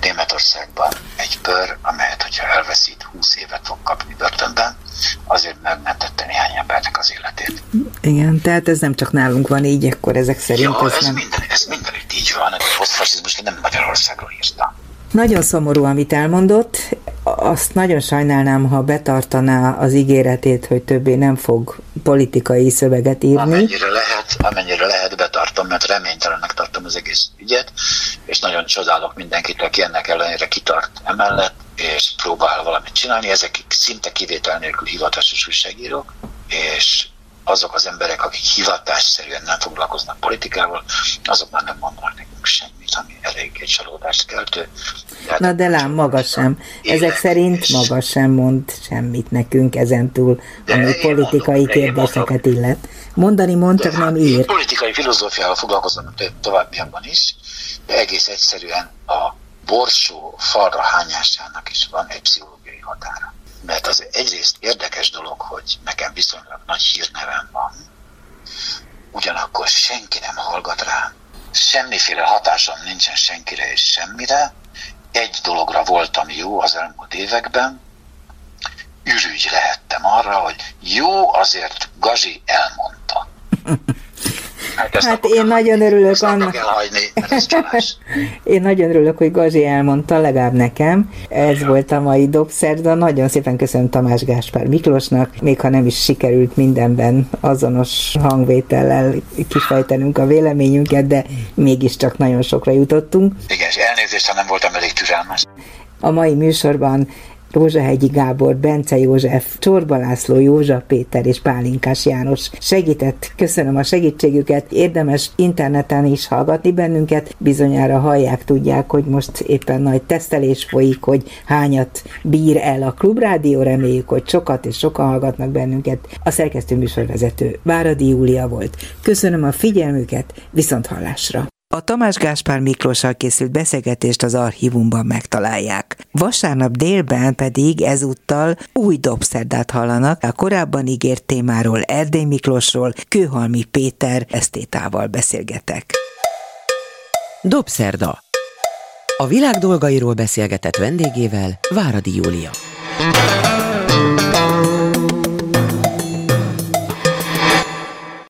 Németországban egy pör, amelyet, hogyha elveszít, 20 évet fog kapni börtönben, azért megmentette néhány embernek az életét. Igen, tehát ez nem csak nálunk van így, akkor ezek szerint ja, ez, ez nem... Minden, ez mindenütt így van, a posztfasizmus nem Magyarországról írtam. Nagyon szomorú, amit elmondott. Azt nagyon sajnálnám, ha betartaná az ígéretét, hogy többé nem fog politikai szöveget írni. Amennyire lehet, amennyire lehet betartom, mert reménytelennek tartom az egész ügyet, és nagyon csodálok mindenkit, aki ennek ellenére kitart emellett, és próbál valamit csinálni. Ezek szinte kivétel nélkül hivatásos újságírók, és azok az emberek, akik hivatásszerűen nem foglalkoznak politikával, azok már nem mondanak nekünk semmit, ami elég egy csalódást keltő. De Na de lám, maga sem. Ezek szerint maga sem mond semmit nekünk ezentúl, ami politikai mondom, kérdéseket illet. Mondani mond, csak nem ír. Politikai filozófiával foglalkozom továbbiakban is, de egész egyszerűen a borsó falra hányásának is van egy pszichológiai határa mert az egyrészt érdekes dolog, hogy nekem viszonylag nagy hírnevem van, ugyanakkor senki nem hallgat rá, semmiféle hatásom nincsen senkire és semmire, egy dologra voltam jó az elmúlt években, ürügy lehettem arra, hogy jó, azért Gazi elmondta. *laughs* Hát, hát én nagyon örülök annak. Elhagyni, *laughs* én nagyon örülök, hogy Gazi elmondta, legalább nekem. Ez ja. volt a mai Dobszerda. Nagyon szépen köszönöm Tamás Gáspár Miklósnak, még ha nem is sikerült mindenben azonos hangvétellel kifejtenünk a véleményünket, de mégiscsak nagyon sokra jutottunk. Igen, és elnézést, ha nem voltam elég türelmes. A mai műsorban Rózsahegyi Gábor, Bence József, Csorba László, Józsa Péter és Pálinkás János segített. Köszönöm a segítségüket. Érdemes interneten is hallgatni bennünket. Bizonyára hallják, tudják, hogy most éppen nagy tesztelés folyik, hogy hányat bír el a klubrádió. Reméljük, hogy sokat és sokan hallgatnak bennünket. A szerkesztő műsorvezető Váradi Júlia volt. Köszönöm a figyelmüket, viszont hallásra! A Tamás Gáspár Miklóssal készült beszélgetést az archívumban megtalálják. Vasárnap délben pedig ezúttal új dobszerdát hallanak, a korábban ígért témáról Erdély Miklósról Kőhalmi Péter esztétával beszélgetek. Dobszerda. A világ dolgairól beszélgetett vendégével Váradi Júlia.